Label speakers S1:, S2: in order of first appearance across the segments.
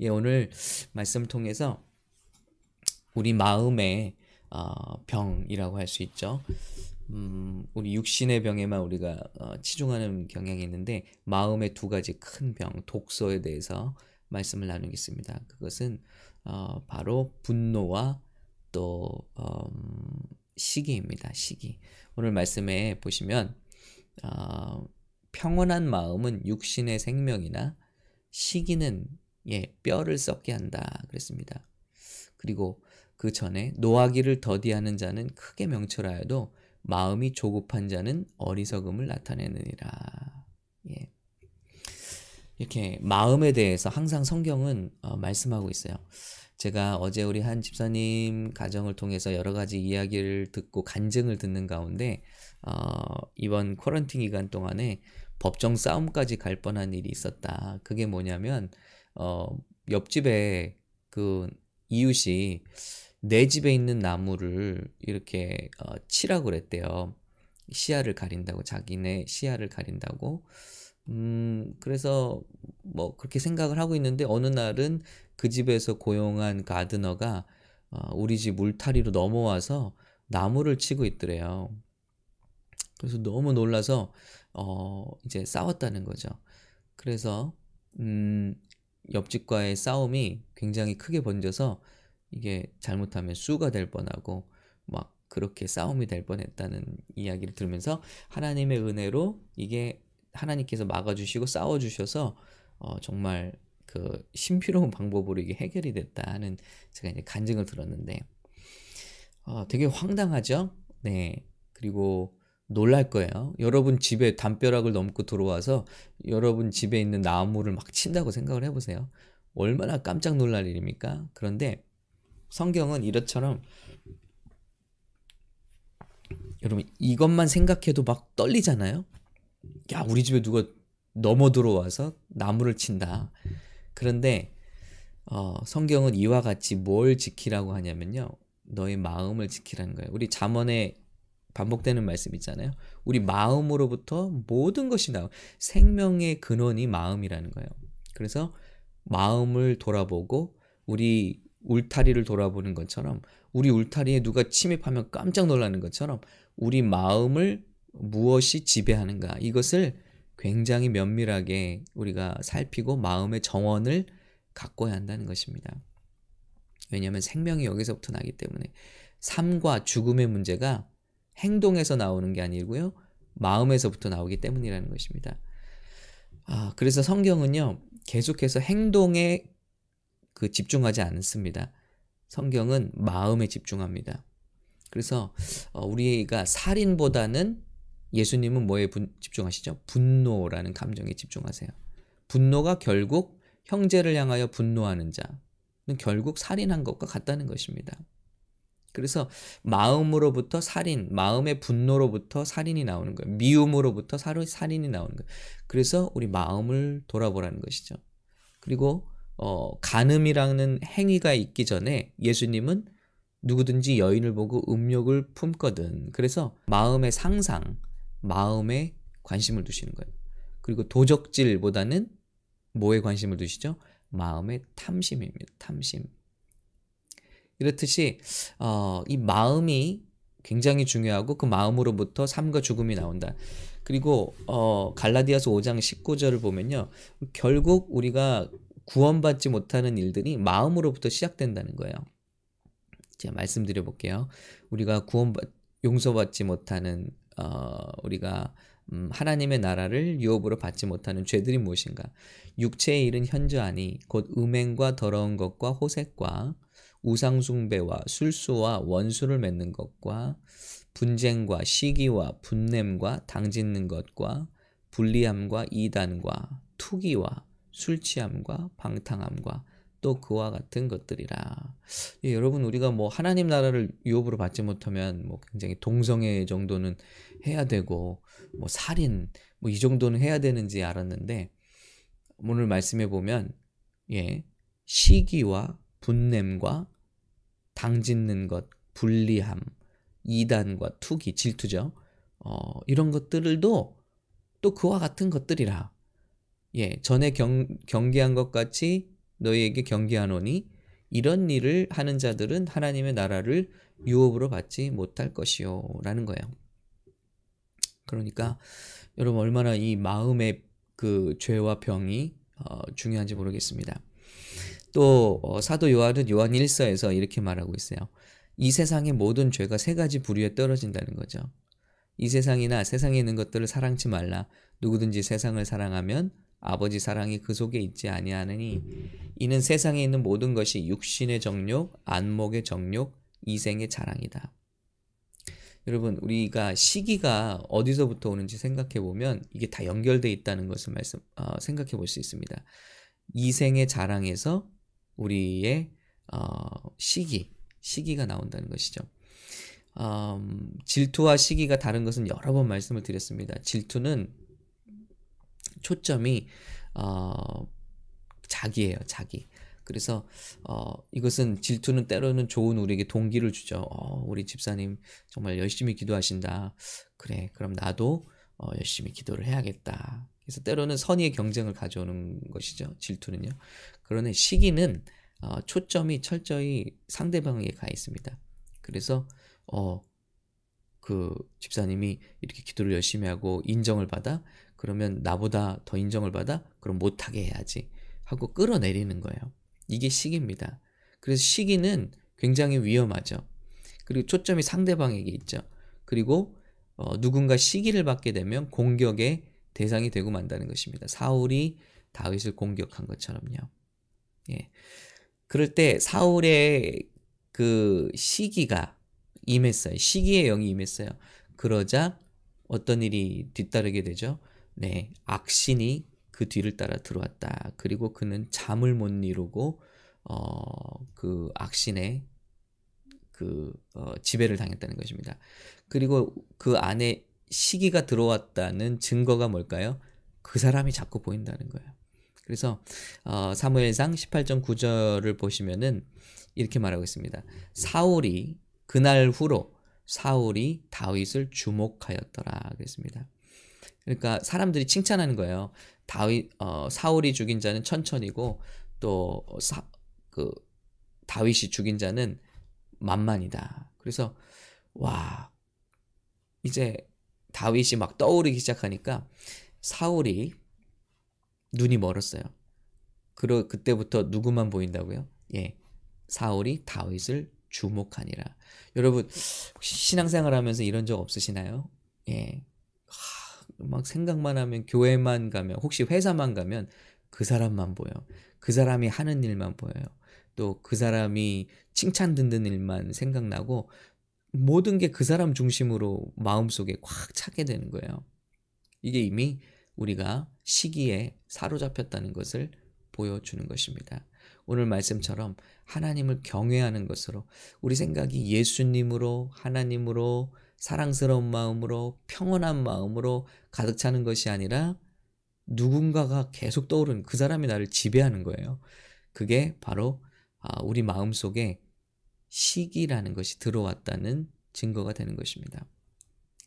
S1: 예, 오늘 말씀 통해서 우리 마음의 어, 병이라고 할 수 있죠. 음, 우리 육신의 병에만 우리가 어, 치중하는 경향이 있는데 마음의 두 가지 큰 병, 독소에 대해서 말씀을 나누겠습니다. 그것은 어, 바로 분노와 또 음, 시기입니다. 시기. 오늘 말씀에 보시면 어, 평온한 마음은 육신의 생명이나 시기는 예, 뼈를 썩게 한다 그랬습니다. 그리고 그 전에 노하기를 더디하는 자는 크게 명철하여도 마음이 조급한 자는 어리석음을 나타내느니라. 예. 이렇게 마음에 대해서 항상 성경은 어, 말씀하고 있어요. 제가 어제 우리 한 집사님 가정을 통해서 여러 가지 이야기를 듣고 간증을 듣는 가운데 어, 이번 쿼런틴 기간 동안에 법정 싸움까지 갈 뻔한 일이 있었다. 그게 뭐냐면 어, 옆집에 그 이웃이 내 집에 있는 나무를 이렇게 어, 치라고 그랬대요. 시야를 가린다고 자기네 시야를 가린다고. 음 그래서 뭐 그렇게 생각을 하고 있는데 어느 날은 그 집에서 고용한 가드너가 어, 우리 집 울타리로 넘어와서 나무를 치고 있더래요. 그래서 너무 놀라서 어 이제 싸웠다는 거죠. 그래서 음 옆집과의 싸움이 굉장히 크게 번져서 이게 잘못하면 수가 될 뻔하고 막 그렇게 싸움이 될 뻔했다는 이야기를 들으면서 하나님의 은혜로 이게 하나님께서 막아주시고 싸워주셔서 어 정말 그 신비로운 방법으로 이게 해결이 됐다 하는 제가 이제 간증을 들었는데 어 되게 황당하죠? 네. 그리고 놀랄 거예요. 여러분 집에 담벼락을 넘고 들어와서 여러분 집에 있는 나무를 막 친다고 생각을 해보세요. 얼마나 깜짝 놀랄 일입니까? 그런데 성경은 이것처럼 여러분 이것만 생각해도 막 떨리잖아요. 야 우리 집에 누가 넘어 들어와서 나무를 친다. 그런데 어, 성경은 이와 같이 뭘 지키라고 하냐면요. 너의 마음을 지키라는 거예요. 우리 잠언에 반복되는 말씀 있잖아요. 우리 마음으로부터 모든 것이 나오. 생명의 근원이 마음이라는 거예요. 그래서 마음을 돌아보고 우리 울타리를 돌아보는 것처럼 우리 울타리에 누가 침입하면 깜짝 놀라는 것처럼 우리 마음을 무엇이 지배하는가 이것을 굉장히 면밀하게 우리가 살피고 마음의 정원을 가꿔야 한다는 것입니다. 왜냐하면 생명이 여기서부터 나기 때문에 삶과 죽음의 문제가 행동에서 나오는 게 아니고요. 마음에서부터 나오기 때문이라는 것입니다. 아, 그래서 성경은요. 계속해서 행동에 그 집중하지 않습니다. 성경은 마음에 집중합니다. 그래서 어, 우리가 살인보다는 예수님은 뭐에 분, 집중하시죠? 분노라는 감정에 집중하세요. 분노가 결국 형제를 향하여 분노하는 자는 결국 살인한 것과 같다는 것입니다. 그래서 마음으로부터 살인, 마음의 분노로부터 살인이 나오는 거예요. 미움으로부터 살인이 나오는 거예요. 그래서 우리 마음을 돌아보라는 것이죠. 그리고 어, 간음이라는 행위가 있기 전에 예수님은 누구든지 여인을 보고 음욕을 품거든. 그래서 마음의 상상, 마음에 관심을 두시는 거예요. 그리고 도적질보다는 뭐에 관심을 두시죠? 마음의 탐심입니다. 탐심. 이렇듯이 어, 이 마음이 굉장히 중요하고 그 마음으로부터 삶과 죽음이 나온다. 그리고 어, 갈라디아서 5장 19절을 보면요. 결국 우리가 구원받지 못하는 일들이 마음으로부터 시작된다는 거예요. 제가 말씀드려 볼게요. 우리가 구원 용서받지 못하는 어, 우리가 음, 하나님의 나라를 유업으로 받지 못하는 죄들이 무엇인가? 육체의 일은 현저하니 곧 음행과 더러운 것과 호색과 우상숭배와 술수와 원수를 맺는 것과 분쟁과 시기와 분냄과 당짓는 것과 불리함과 이단과 투기와 술취함과 방탕함과 또 그와 같은 것들이라. 예, 여러분 우리가 뭐 하나님 나라를 유업으로 받지 못하면 뭐 굉장히 동성애 정도는 해야 되고 뭐 살인 뭐 이 정도는 해야 되는지 알았는데 오늘 말씀해 보면 예 시기와 분냄과 당짓는 것, 불리함, 이단과 투기, 질투죠. 어, 이런 것들도 또 그와 같은 것들이라. 예, 전에 경, 경계한 것 같이 너희에게 경계하노니 이런 일을 하는 자들은 하나님의 나라를 유업으로 받지 못할 것이요 라는 거예요. 그러니까 여러분 얼마나 이 마음의 그 죄와 병이 어, 중요한지 모르겠습니다. 또 어, 사도 요한은 요한 1서에서 이렇게 말하고 있어요. 이 세상의 모든 죄가 세 가지 부류에 떨어진다는 거죠. 이 세상이나 세상에 있는 것들을 사랑치 말라. 누구든지 세상을 사랑하면 아버지 사랑이 그 속에 있지 아니하느니 이는 세상에 있는 모든 것이 육신의 정욕, 안목의 정욕, 이생의 자랑이다. 여러분 우리가 시기가 어디서부터 오는지 생각해 보면 이게 다 연결돼 있다는 것을 말씀 어, 생각해 볼 수 있습니다. 이생의 자랑에서 우리의 어, 시기 시기가 나온다는 것이죠. 음, 질투와 시기가 다른 것은 여러 번 말씀을 드렸습니다. 질투는 초점이 어, 자기예요, 자기. 그래서 어, 이것은 질투는 때로는 좋은 우리에게 동기를 주죠. 어, 우리 집사님 정말 열심히 기도하신다. 그래, 그럼 나도 어, 열심히 기도를 해야겠다. 그래서 때로는 선의의 경쟁을 가져오는 것이죠. 질투는요. 그러나 시기는 어, 초점이 철저히 상대방에게 가 있습니다. 그래서 어, 그 집사님이 이렇게 기도를 열심히 하고 인정을 받아 그러면 나보다 더 인정을 받아 그럼 못하게 해야지 하고 끌어내리는 거예요. 이게 시기입니다. 그래서 시기는 굉장히 위험하죠. 그리고 초점이 상대방에게 있죠. 그리고 어, 누군가 시기를 받게 되면 공격의 대상이 되고 만다는 것입니다. 사울이 다윗을 공격한 것처럼요. 예. 그럴 때 사울의 그 시기가 임했어요. 시기의 영이 임했어요. 그러자 어떤 일이 뒤따르게 되죠? 네, 악신이 그 뒤를 따라 들어왔다. 그리고 그는 잠을 못 이루고 어, 그 악신의 그 어, 지배를 당했다는 것입니다. 그리고 그 안에 시기가 들어왔다는 증거가 뭘까요? 그 사람이 자꾸 보인다는 거예요. 그래서 어, 사무엘상 18장 9절을 보시면은 이렇게 말하고 있습니다. 사울이 그날 후로 사울이 다윗을 주목하였더라 그랬습니다. 그러니까 사람들이 칭찬하는 거예요. 다윗 어, 사울이 죽인 자는 천천히고 또 사, 그 다윗이 죽인 자는 만만이다. 그래서 와 이제 다윗이 막 떠오르기 시작하니까 사울이 눈이 멀었어요. 그러 그때부터 누구만 보인다고요? 예. 사울이 다윗을 주목하니라. 여러분 신앙생활 하면서 이런 적 없으시나요? 예. 하, 막 생각만 하면 교회만 가면 혹시 회사만 가면 그 사람만 보여. 그 사람이 하는 일만 보여요. 또 그 사람이 칭찬 듣는 일만 생각나고 모든 게 그 사람 중심으로 마음속에 꽉 차게 되는 거예요. 이게 이미 우리가 시기에 사로잡혔다는 것을 보여주는 것입니다. 오늘 말씀처럼 하나님을 경외하는 것으로 우리 생각이 예수님으로 하나님으로 사랑스러운 마음으로 평온한 마음으로 가득 차는 것이 아니라 누군가가 계속 떠오르는 그 사람이 나를 지배하는 거예요. 그게 바로 아, 우리 마음 속에 시기라는 것이 들어왔다는 증거가 되는 것입니다.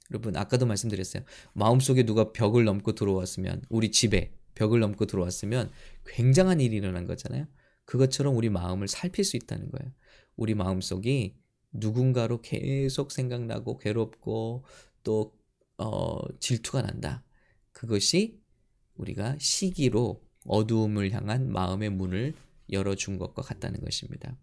S1: 여러분 아까도 말씀드렸어요. 마음속에 누가 벽을 넘고 들어왔으면 우리 집에 벽을 넘고 들어왔으면 굉장한 일이 일어난 거잖아요. 그것처럼 우리 마음을 살필 수 있다는 거예요. 우리 마음속이 누군가로 계속 생각나고 괴롭고 또 어, 질투가 난다. 그것이 우리가 시기로 어두움을 향한 마음의 문을 열어준 것과 같다는 것입니다.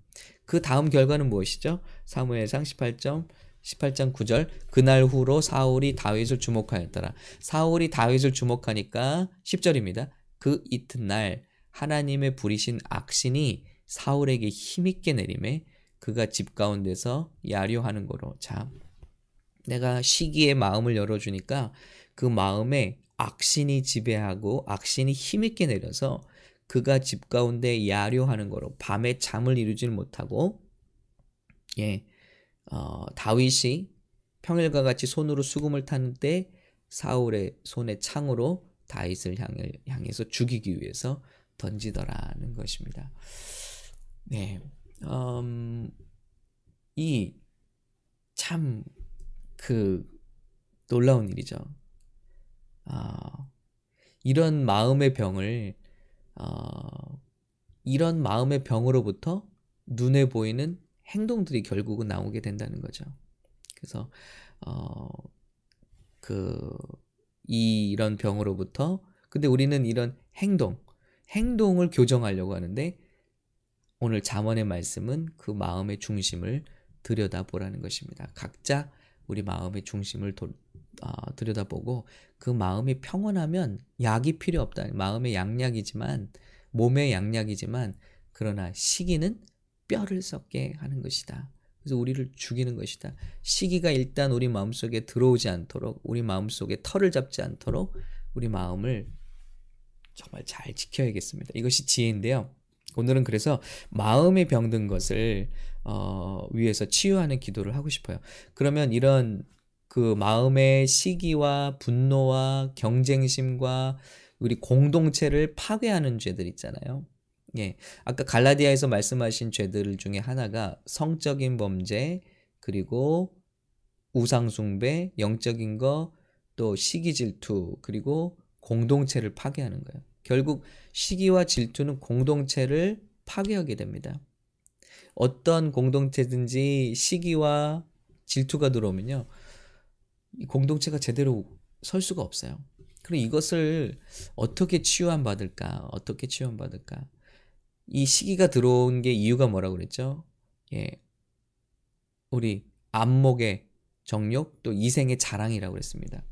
S1: 그 다음 결과는 무엇이죠? 사무엘상 18점 18장 9절 그날 후로 사울이 다윗을 주목하였더라. 사울이 다윗을 주목하니까 10절입니다. 그 이튿날 하나님의 부리신 악신이 사울에게 힘있게 내림에 그가 집 가운데서 야료하는 거로 자 내가 시기에 마음을 열어주니까 그 마음에 악신이 지배하고 악신이 힘있게 내려서 그가 집 가운데 야료하는 거로 밤에 잠을 이루질 못하고 예 어, 다윗이 평일과 같이 손으로 수금을 타는데 사울의 손에 창으로 다윗을 향해, 향해서 죽이기 위해서 던지더라는 것입니다. 네, 음, 이참 그 놀라운 일이죠. 어, 이런 마음의 병을 어, 이런 마음의 병으로부터 눈에 보이는 행동들이 결국은 나오게 된다는 거죠. 그래서 어 그 이런 병으로부터 근데 우리는 이런 행동 행동을 교정하려고 하는데 오늘 잠언의 말씀은 그 마음의 중심을 들여다보라는 것입니다. 각자 우리 마음의 중심을 도, 어, 들여다보고 그 마음이 평온하면 약이 필요 없다. 마음의 양약이지만 몸의 양약이지만 그러나 시기는 뼈를 썩게 하는 것이다. 그래서 우리를 죽이는 것이다. 시기가 일단 우리 마음속에 들어오지 않도록 우리 마음속에 털을 잡지 않도록 우리 마음을 정말 잘 지켜야겠습니다. 이것이 지혜인데요. 오늘은 그래서 마음에 병든 것을 어, 위해서 치유하는 기도를 하고 싶어요. 그러면 이런 그 마음의 시기와 분노와 경쟁심과 우리 공동체를 파괴하는 죄들 있잖아요. 예. 아까 갈라디아에서 말씀하신 죄들 중에 하나가 성적인 범죄, 그리고 우상숭배, 영적인 거, 또 시기 질투, 그리고 공동체를 파괴하는 거예요. 결국 시기와 질투는 공동체를 파괴하게 됩니다. 어떤 공동체든지 시기와 질투가 들어오면요. 이 공동체가 제대로 설 수가 없어요. 그럼 이것을 어떻게 치유함 받을까? 어떻게 치유함 받을까? 이 시기가 들어온 게 이유가 뭐라고 그랬죠? 예. 우리 안목의 정욕 또 이생의 자랑이라고 그랬습니다.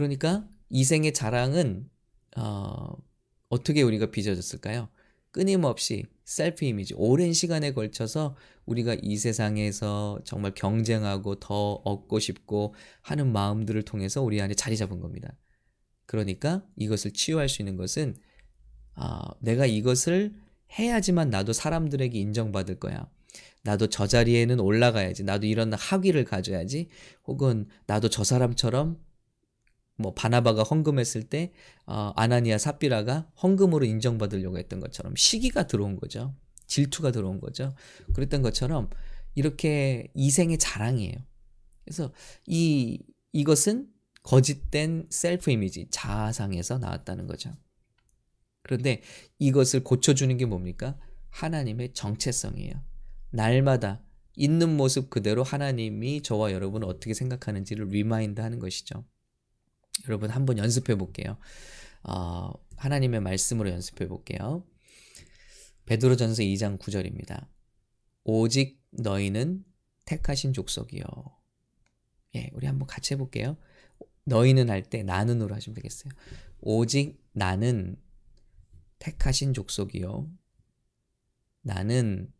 S1: 그러니까 이생의 자랑은 어, 어떻게 우리가 빚어졌을까요? 끊임없이 셀프 이미지 오랜 시간에 걸쳐서 우리가 이 세상에서 정말 경쟁하고 더 얻고 싶고 하는 마음들을 통해서 우리 안에 자리 잡은 겁니다. 그러니까 이것을 치유할 수 있는 것은 아, 내가 이것을 해야지만 나도 사람들에게 인정받을 거야. 나도 저 자리에는 올라가야지. 나도 이런 학위를 가져야지. 혹은 나도 저 사람처럼 뭐 바나바가 헌금했을 때 어, 아나니아 삽비라가 헌금으로 인정받으려고 했던 것처럼 시기가 들어온 거죠. 질투가 들어온 거죠. 그랬던 것처럼 이렇게 이생의 자랑이에요. 그래서 이 이것은 거짓된 self image, 자아상에서 나왔다는 거죠. 그런데 이것을 고쳐주는 게 뭡니까? 하나님의 정체성이에요. 날마다 있는 모습 그대로 하나님이 저와 여러분을 어떻게 생각하는지를 remind 하는 것이죠. 여러분 한번 연습해 볼게요. 어, 하나님의 말씀으로 연습해 볼게요. 베드로전서 2장 9절입니다. 오직 너희는 택하신 족속이요. 예, 우리 한번 같이 해볼게요. 너희는 할 때 나는으로 하시면 되겠어요. 오직 나는 택하신 족속이요. 나는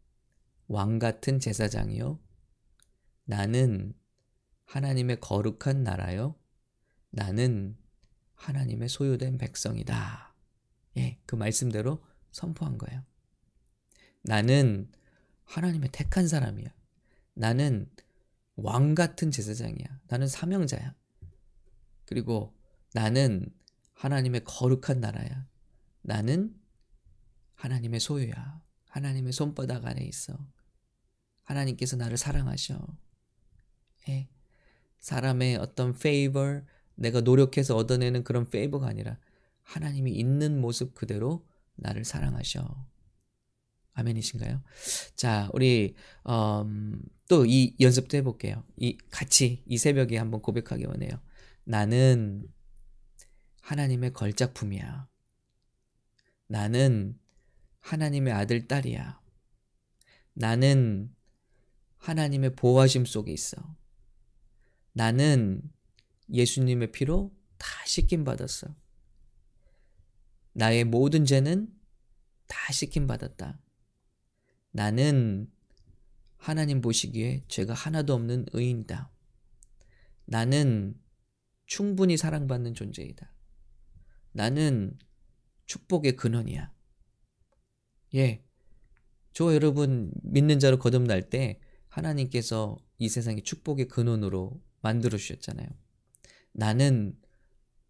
S1: 왕 같은 제사장이요. 나는 하나님의 거룩한 나라요. 나는 하나님의 소유된 백성이다. 예, 그 말씀대로 선포한 거예요. 나는 하나님의 택한 사람이야. 나는 왕 같은 제사장이야. 나는 사명자야. 그리고 나는 하나님의 거룩한 나라야. 나는 하나님의 소유야. 하나님의 손바닥 안에 있어. 하나님께서 나를 사랑하셔. 예. 사람의 어떤 favor, 내가 노력해서 얻어내는 그런 페이버가 아니라 하나님이 있는 모습 그대로 나를 사랑하셔. 아멘이신가요? 자, 우리 음, 또 이 연습도 해볼게요. 이 같이 이 새벽에 한번 고백하기 원해요. 나는 하나님의 걸작품이야. 나는 하나님의 아들 딸이야. 나는 하나님의 보호하심 속에 있어. 나는 예수님의 피로 다 씻김 받았어. 나의 모든 죄는 다 씻김 받았다. 나는 하나님 보시기에 죄가 하나도 없는 의인이다. 나는 충분히 사랑받는 존재이다. 나는 축복의 근원이야. 예. 저 여러분 믿는 자로 거듭날 때 하나님께서 이 세상의 축복의 근원으로 만들어 주셨잖아요. 나는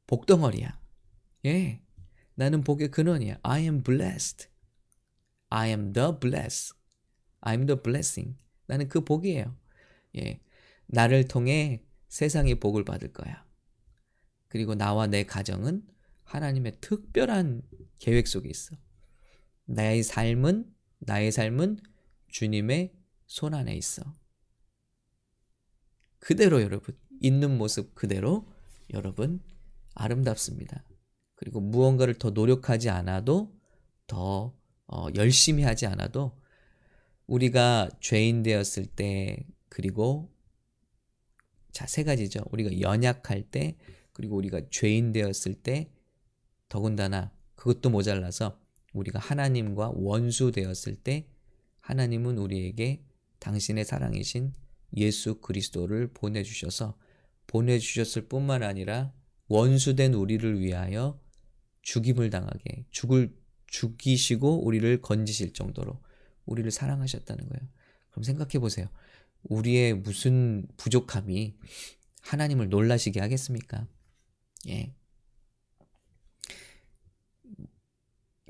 S1: 복덩어리야. 예. 나는 복의 근원이야. I am blessed. I am the blessed. I am the blessing. 나는 그 복이에요. 예. 나를 통해 세상의 복을 받을 거야. 그리고 나와 내 가정은 하나님의 특별한 계획 속에 있어. 나의 삶은 나의 삶은 주님의 손 안에 있어. 그대로 여러분 있는 모습 그대로 여러분 아름답습니다. 그리고 무언가를 더 노력하지 않아도 더 어, 열심히 하지 않아도 우리가 죄인 되었을 때 그리고 자 세 가지죠. 우리가 연약할 때 그리고 우리가 죄인 되었을 때 더군다나 그것도 모자라서 우리가 하나님과 원수 되었을 때 하나님은 우리에게 당신의 사랑이신 예수 그리스도를 보내주셔서 보내주셨을 뿐만 아니라 원수된 우리를 위하여 죽임을 당하게 죽을 죽이시고 우리를 건지실 정도로 우리를 사랑하셨다는 거예요. 그럼 생각해 보세요. 우리의 무슨 부족함이 하나님을 놀라시게 하겠습니까? 예.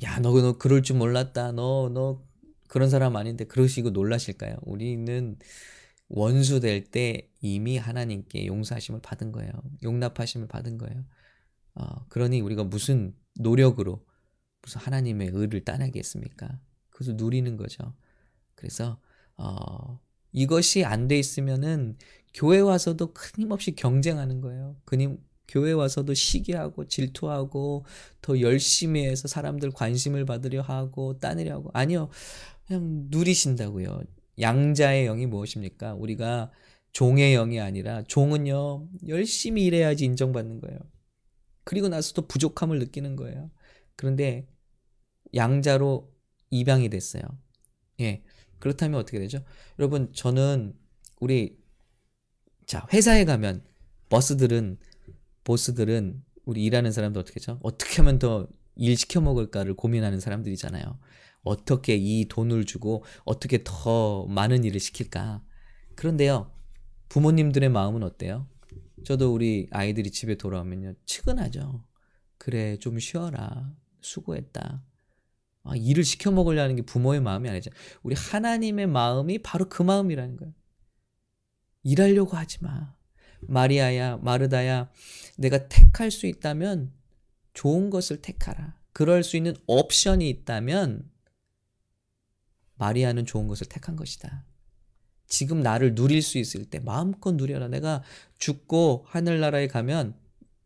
S1: 야, 너, 너 그럴 줄 몰랐다. 너, 너 그런 사람 아닌데 그러시고 놀라실까요? 우리는 원수 될 때 이미 하나님께 용서하심을 받은 거예요. 용납하심을 받은 거예요. 어, 그러니 우리가 무슨 노력으로 무슨 하나님의 의를 따내겠습니까? 그것을 누리는 거죠. 그래서 어, 이것이 안 돼 있으면은 교회 와서도 끊임없이 경쟁하는 거예요. 그님 교회 와서도 시기하고 질투하고 더 열심히 해서 사람들 관심을 받으려 하고 따내려 하고 아니요. 그냥 누리신다고요. 양자의 영이 무엇입니까? 우리가 종의 영이 아니라 종은요. 열심히 일해야지 인정받는 거예요. 그리고 나서도 부족함을 느끼는 거예요. 그런데 양자로 입양이 됐어요. 예. 그렇다면 어떻게 되죠? 여러분, 저는 우리 자, 회사에 가면 버스들은 보스들은 우리 일하는 사람들 어떻게 죠 어떻게 하면 더 일 시켜 먹을까를 고민하는 사람들이잖아요. 어떻게 이 돈을 주고 어떻게 더 많은 일을 시킬까? 그런데요. 부모님들의 마음은 어때요? 저도 우리 아이들이 집에 돌아오면요. 측은하죠. 그래, 좀 쉬어라. 수고했다. 아, 일을 시켜 먹으려는 게 부모의 마음이 아니죠. 우리 하나님의 마음이 바로 그 마음이라는 거예요. 일하려고 하지 마. 마리아야, 마르다야, 내가 택할 수 있다면 좋은 것을 택하라. 그럴 수 있는 옵션이 있다면 마리아는 좋은 것을 택한 것이다. 지금 나를 누릴 수 있을 때 마음껏 누려라. 내가 죽고 하늘나라에 가면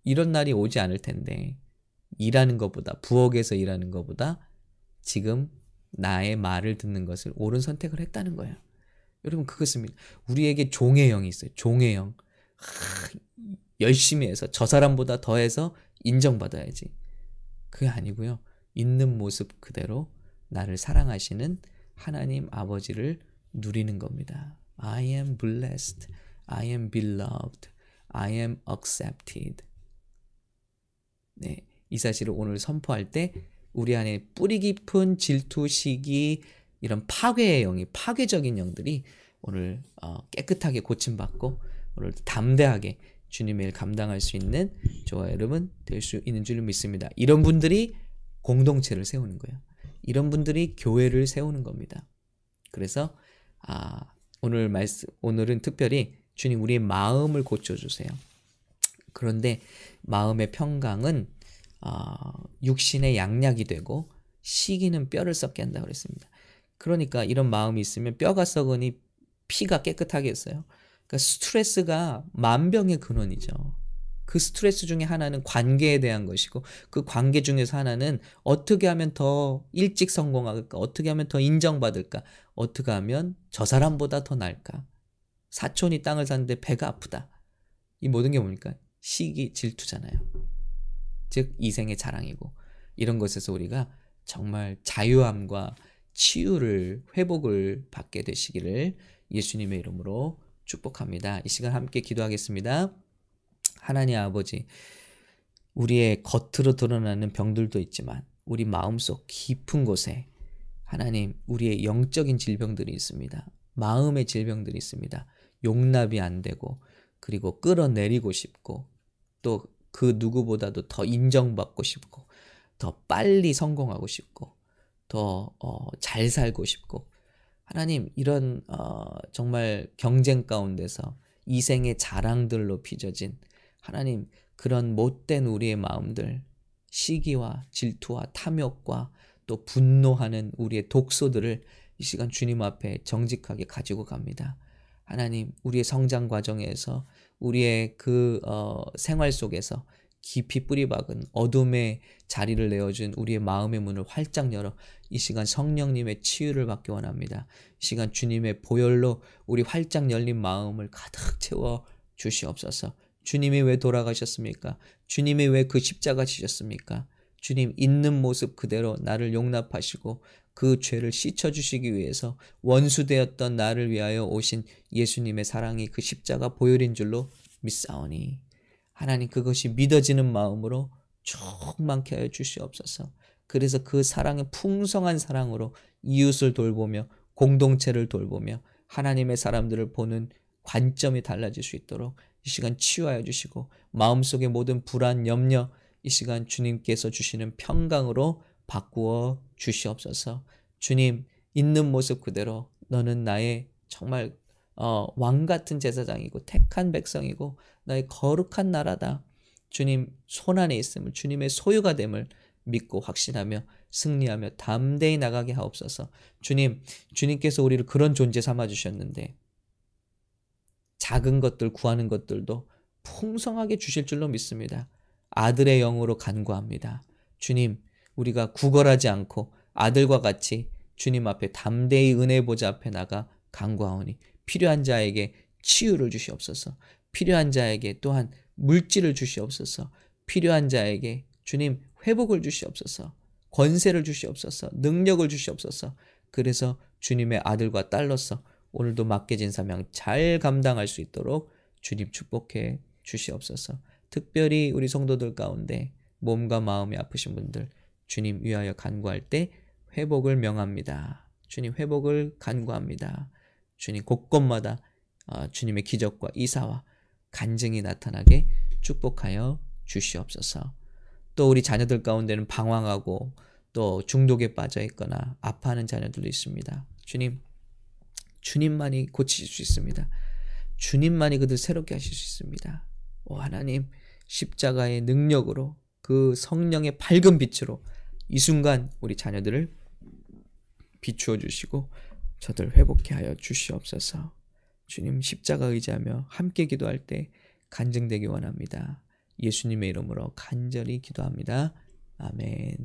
S1: 이런 날이 오지 않을 텐데 일하는 것보다 부엌에서 일하는 것보다 지금 나의 말을 듣는 것을 옳은 선택을 했다는 거예요. 여러분 그것입니다. 우리에게 종의 영이 있어요. 종의 영. 열심히 해서 저 사람보다 더해서 인정받아야지. 그게 아니고요. 있는 모습 그대로 나를 사랑하시는 하나님 아버지를 누리는 겁니다. I am blessed. I am beloved. I am accepted. 네. 이 사실을 오늘 선포할 때 우리 안에 뿌리 깊은 질투, 시기, 이런 파괴의 영이, 파괴적인 영들이 오늘 어, 깨끗하게 고침받고 오늘 담대하게 주님의 일 감당할 수 있는 저와 여러분 될 수 있는 줄 믿습니다. 이런 분들이 공동체를 세우는 거예요. 이런 분들이 교회를 세우는 겁니다. 그래서 아, 오늘 말씀 오늘은 특별히 주님 우리의 마음을 고쳐 주세요. 그런데 마음의 평강은 어, 육신의 양약이 되고 시기는 뼈를 썩게 한다고 그랬습니다. 그러니까 이런 마음이 있으면 뼈가 썩으니 피가 깨끗하겠어요. 그러니까 스트레스가 만병의 근원이죠. 그 스트레스 중에 하나는 관계에 대한 것이고 그 관계 중에서 하나는 어떻게 하면 더 일찍 성공할까? 어떻게 하면 더 인정받을까? 어떻게 하면 저 사람보다 더 나을까? 사촌이 땅을 샀는데 배가 아프다. 이 모든 게 뭡니까? 시기 질투잖아요. 즉 이생의 자랑이고 이런 것에서 우리가 정말 자유함과 치유를 회복을 받게 되시기를 예수님의 이름으로 축복합니다. 이 시간 함께 기도하겠습니다. 하나님 아버지, 우리의 겉으로 드러나는 병들도 있지만 우리 마음속 깊은 곳에 하나님 우리의 영적인 질병들이 있습니다. 마음의 질병들이 있습니다. 용납이 안 되고 그리고 끌어내리고 싶고 또 그 누구보다도 더 인정받고 싶고 더 빨리 성공하고 싶고 더잘 어, 살고 싶고 하나님 이런 어, 정말 경쟁 가운데서 이생의 자랑들로 빚어진 하나님 그런 못된 우리의 마음들 시기와 질투와 탐욕과 또 분노하는 우리의 독소들을 이 시간 주님 앞에 정직하게 가지고 갑니다. 하나님, 우리의 성장 과정에서 우리의 그 어, 생활 속에서 깊이 뿌리박은 어둠의 자리를 내어준 우리의 마음의 문을 활짝 열어 이 시간 성령님의 치유를 받기 원합니다. 이 시간 주님의 보혈로 우리 활짝 열린 마음을 가득 채워 주시옵소서. 주님이 왜 돌아가셨습니까? 주님이 왜 그 십자가 지셨습니까? 주님 있는 모습 그대로 나를 용납하시고 그 죄를 씻어 주시기 위해서 원수 되었던 나를 위하여 오신 예수님의 사랑이 그 십자가 보혈인 줄로 믿사오니 하나님 그것이 믿어지는 마음으로 충만케 하여 주시옵소서. 그래서 그 사랑의 풍성한 사랑으로 이웃을 돌보며 공동체를 돌보며 하나님의 사람들을 보는 관점이 달라질 수 있도록 이 시간 치유하여 주시고 마음속의 모든 불안, 염려 이 시간 주님께서 주시는 평강으로 바꾸어 주시옵소서. 주님 있는 모습 그대로 너는 나의 정말 어, 왕 같은 제사장이고 택한 백성이고 나의 거룩한 나라다. 주님 손 안에 있음을 주님의 소유가 됨을 믿고 확신하며 승리하며 담대히 나가게 하옵소서. 주님, 주님께서 우리를 그런 존재 삼아 주셨는데 작은 것들 구하는 것들도 풍성하게 주실 줄로 믿습니다. 아들의 영으로 간구합니다. 주님, 우리가 구걸하지 않고 아들과 같이 주님 앞에 담대히 은혜 보좌 앞에 나가 간구하오니 필요한 자에게 치유를 주시옵소서. 필요한 자에게 또한 물질을 주시옵소서. 필요한 자에게 주님 회복을 주시옵소서. 권세를 주시옵소서. 능력을 주시옵소서. 그래서 주님의 아들과 딸로서 오늘도 맡겨진 사명 잘 감당할 수 있도록 주님 축복해 주시옵소서. 특별히 우리 성도들 가운데 몸과 마음이 아프신 분들 주님 위하여 간구할 때 회복을 명합니다. 주님 회복을 간구합니다. 주님 곳곳마다 어, 주님의 기적과 이사와 간증이 나타나게 축복하여 주시옵소서. 또 우리 자녀들 가운데는 방황하고 또 중독에 빠져 있거나 아파하는 자녀들도 있습니다. 주님, 주님만이 고치실 수 있습니다. 주님만이 그들 새롭게 하실 수 있습니다. 오 하나님, 십자가의 능력으로 그 성령의 밝은 빛으로 이 순간 우리 자녀들을 비추어 주시고 저들 회복해 하여 주시옵소서. 주님 십자가 의지하며 함께 기도할 때 간증되기 원합니다. 예수님의 이름으로 간절히 기도합니다. 아멘.